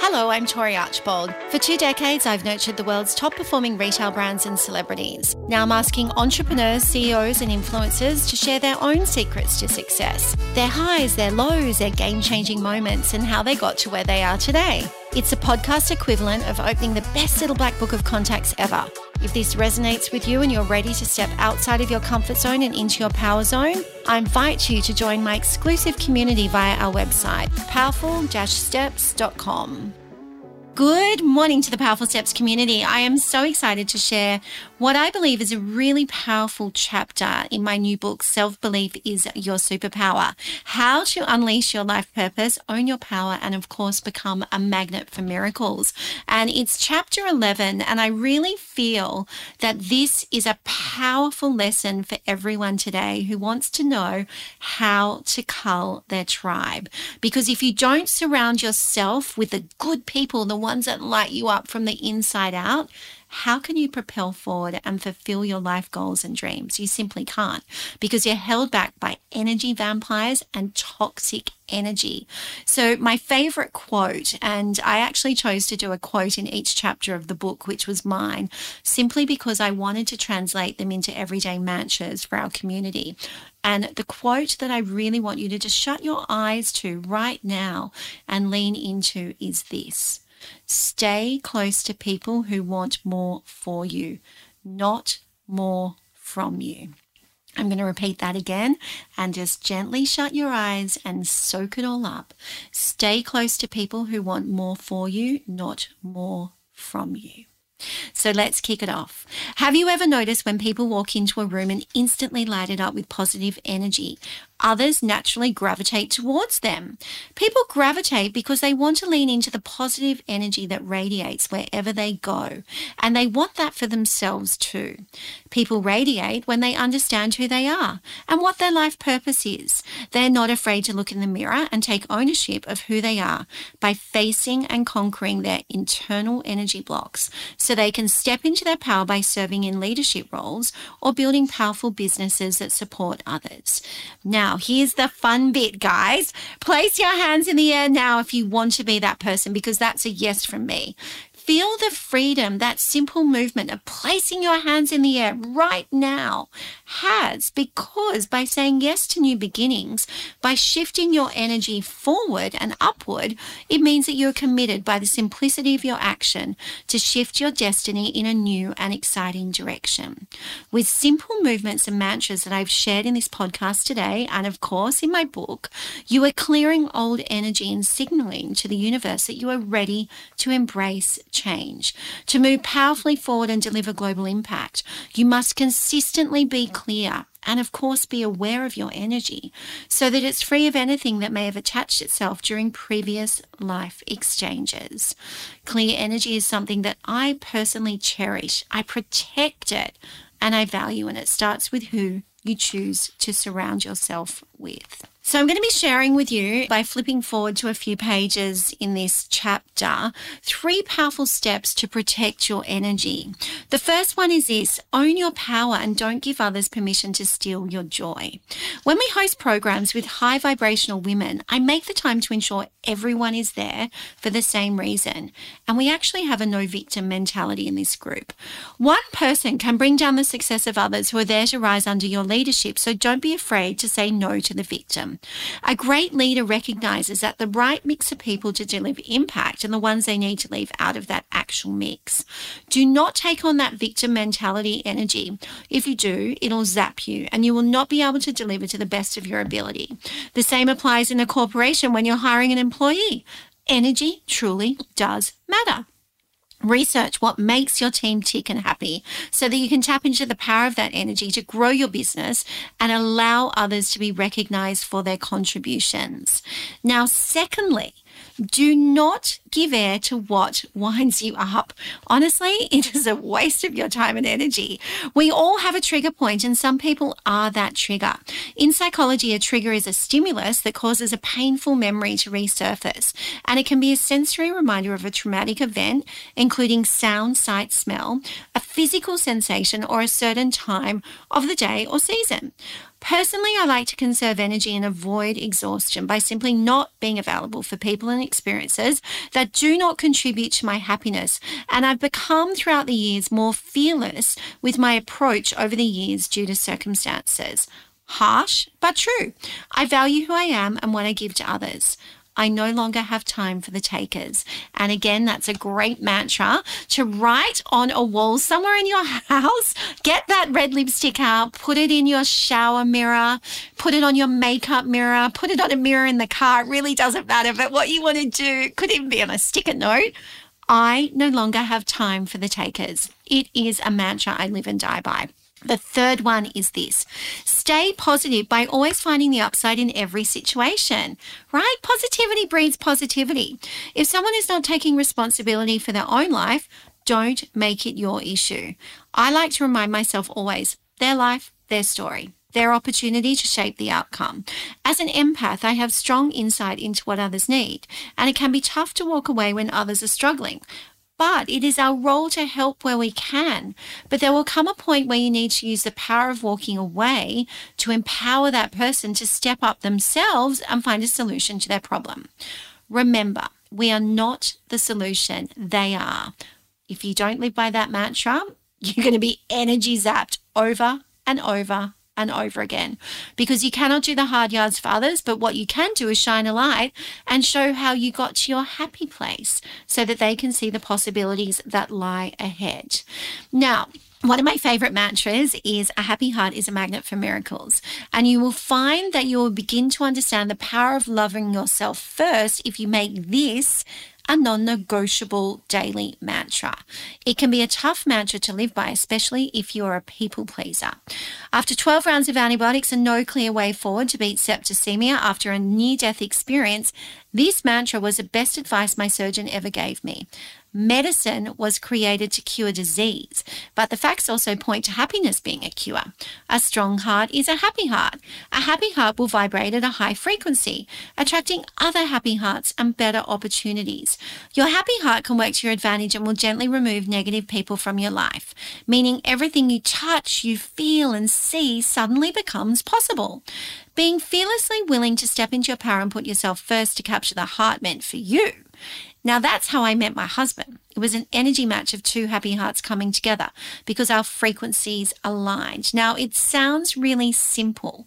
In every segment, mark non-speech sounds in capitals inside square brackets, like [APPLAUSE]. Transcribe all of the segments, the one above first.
Hello, I'm Tory Archbold. For two decades, I've nurtured the world's top performing retail brands and celebrities. Now I'm asking entrepreneurs, CEOs, and influencers to share their own secrets to success their highs, their lows, their game changing moments, and how they got to where they are today. It's a podcast equivalent of opening the best little black book of contacts ever. If this resonates with you and you're ready to step outside of your comfort zone and into your power zone, I invite you to join my exclusive community via our website, powerful-steps.com. Good morning to the Powerful Steps community. I am so excited to share what I believe is a really powerful chapter in my new book, Self Belief is Your Superpower How to Unleash Your Life Purpose, Own Your Power, and of course, become a magnet for miracles. And it's chapter 11. And I really feel that this is a powerful lesson for everyone today who wants to know how to cull their tribe. Because if you don't surround yourself with the good people, the ones that light you up from the inside out, how can you propel forward and fulfill your life goals and dreams? You simply can't because you're held back by energy vampires and toxic energy. So, my favorite quote, and I actually chose to do a quote in each chapter of the book, which was mine, simply because I wanted to translate them into everyday mantras for our community. And the quote that I really want you to just shut your eyes to right now and lean into is this Stay close to people who want more for you, not more from you. I'm going to repeat that again and just gently shut your eyes and soak it all up. Stay close to people who want more for you, not more from you. So let's kick it off. Have you ever noticed when people walk into a room and instantly light it up with positive energy? others naturally gravitate towards them. People gravitate because they want to lean into the positive energy that radiates wherever they go, and they want that for themselves too. People radiate when they understand who they are and what their life purpose is. They're not afraid to look in the mirror and take ownership of who they are by facing and conquering their internal energy blocks they can step into their power by serving in leadership roles or building powerful businesses that support others. Now, here's the fun bit, guys. Place your hands in the air now if you want to be that person, because that's a yes from me. Feel the freedom that simple movement of placing your hands in the air right now has because by saying yes to new beginnings, by shifting your energy forward and upward, it means that you're committed by the simplicity of your action to shift your destiny in a new and exciting direction. With simple movements and mantras that I've shared in this podcast today, and of course in my book, you are clearing old energy and signaling to the universe that you are ready to embrace change. To move powerfully forward and deliver global impact, you must consistently be clear and, of course, be aware of your energy so that it's free of anything that may have attached itself during previous life exchanges. Clear energy is something that I personally cherish, I protect it, and I value, and it starts with who you choose to surround yourself with. So I'm going to be sharing with you by flipping forward to a few pages in this chapter, three powerful steps to protect your energy. The first one is this, own your power and don't give others permission to steal your joy. When we host programs with high vibrational women, I make the time to ensure everyone is there for the same reason. And we actually have a no victim mentality in this group. One person can bring down the success of others who are there to rise under your leadership. So don't be afraid to say no to the victim. A great leader recognizes that the right mix of people to deliver impact and the ones they need to leave out of that actual mix. Do not take on that victim mentality energy. If you do, it'll zap you and you will not be able to deliver to the best of your ability. The same applies in a corporation when you're hiring an employee. Energy truly does matter. Research what makes your team tick and happy so that you can tap into the power of that energy to grow your business and allow others to be recognized for their contributions. Now, secondly, do not give air to what winds you up. Honestly, [LAUGHS] it is a waste of your time and energy. We all have a trigger point, and some people are that trigger. In psychology, a trigger is a stimulus that causes a painful memory to resurface, and it can be a sensory reminder of a traumatic event, including sound, sight, smell, a physical sensation, or a certain time of the day or season. Personally, I like to conserve energy and avoid exhaustion by simply not being available for people and experiences that do not contribute to my happiness. And I've become throughout the years more fearless with my approach over the years due to circumstances. Harsh, but true. I value who I am and what I give to others. I no longer have time for the takers. And again, that's a great mantra to write on a wall somewhere in your [LAUGHS] house. Get that red lipstick out, put it in your shower mirror, put it on your makeup mirror, put it on a mirror in the car. It really doesn't matter. But what you want to do could even be on a sticker note. I no longer have time for the takers. It is a mantra I live and die by. The third one is this stay positive by always finding the upside in every situation, right? Positivity breeds positivity. If someone is not taking responsibility for their own life, don't make it your issue. I like to remind myself always their life, their story, their opportunity to shape the outcome. As an empath, I have strong insight into what others need, and it can be tough to walk away when others are struggling but it is our role to help where we can. But there will come a point where you need to use the power of walking away to empower that person to step up themselves and find a solution to their problem. Remember, we are not the solution, they are. If you don't live by that mantra, [LAUGHS] you're going to be energy zapped over and over and over again because you cannot do the hard yards for others, but what you can do is shine a light and show how you got to your happy place so that they can see the possibilities that lie ahead. Now, one of my favorite mantras is a happy heart is a magnet for miracles. And you will find that you will begin to understand the power of loving yourself first if you make this a non negotiable daily mantra. It can be a tough mantra to live by, especially if you're a people pleaser. After 12 rounds of antibiotics and no clear way forward to beat septicemia after a near death experience, this mantra was the best advice my surgeon ever gave me. Medicine was created to cure disease, but the facts also point to happiness being a cure. A strong heart is a happy heart. A happy heart will vibrate at a high frequency, attracting other happy hearts and better opportunities. Your happy heart can work to your advantage and will gently remove negative people from your life, meaning everything you touch, you feel, and see suddenly becomes possible. Being fearlessly willing to step into your power and put yourself first to capture the heart meant for you now, that's how I met my husband. It was an energy match of two happy hearts coming together because our frequencies aligned. Now, it sounds really simple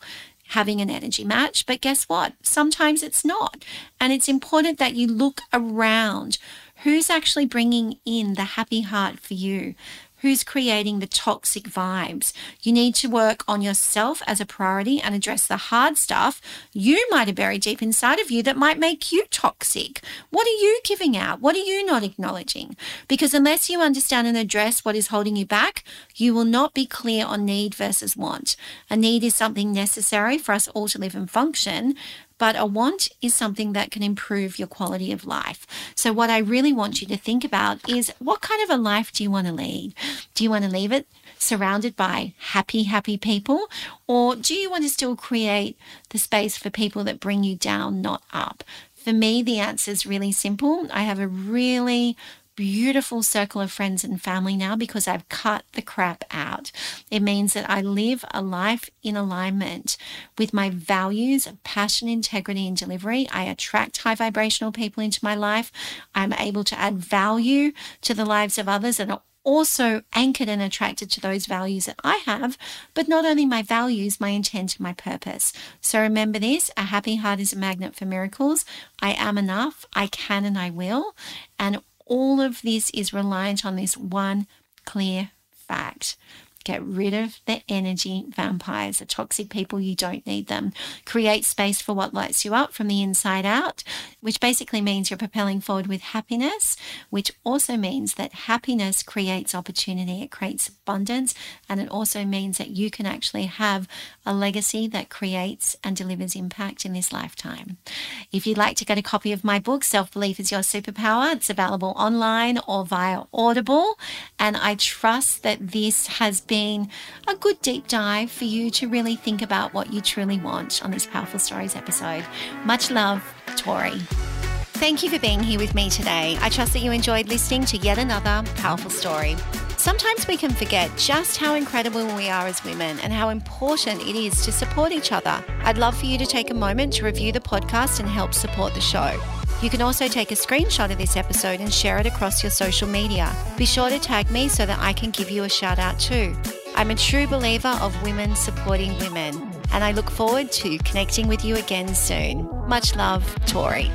having an energy match, but guess what? Sometimes it's not. And it's important that you look around. Who's actually bringing in the happy heart for you? Who's creating the toxic vibes. You need to work on yourself as a priority and address the hard stuff you might have buried deep inside of you that might make you toxic. What are you giving out? What are you not acknowledging? Because unless you understand and address what is holding you back, you will not be clear on need versus want. A need is something necessary for us all to live and function, but a want is something that can improve your quality of life. So, what I really want you to think about is what kind of a life do you want to lead? Do you want to leave it surrounded by happy, happy people? Or do you want to still create the space for people that bring you down, not up? For me, the answer is really simple. I have a really beautiful circle of friends and family now because I've cut the crap out. It means that I live a life in alignment with my values of passion, integrity, and delivery. I attract high vibrational people into my life. I'm able to add value to the lives of others and also anchored and attracted to those values that I have, but not only my values, my intent and my purpose. So remember this a happy heart is a magnet for miracles. I am enough, I can and I will. And all of this is reliant on this one clear fact. Get rid of the energy vampires, the toxic people. You don't need them. Create space for what lights you up from the inside out, which basically means you're propelling forward with happiness, which also means that happiness creates opportunity, it creates abundance, and it also means that you can actually have a legacy that creates and delivers impact in this lifetime. If you'd like to get a copy of my book, Self Belief is Your Superpower, it's available online or via Audible. And I trust that this has been a good deep dive for you to really think about what you truly want on this Powerful Stories episode. Much love, Tory. Thank you for being here with me today. I trust that you enjoyed listening to yet another powerful story. Sometimes we can forget just how incredible we are as women and how important it is to support each other. I'd love for you to take a moment to review the podcast and help support the show. You can also take a screenshot of this episode and share it across your social media. Be sure to tag me so that I can give you a shout out too. I'm a true believer of women supporting women, and I look forward to connecting with you again soon. Much love, Tory.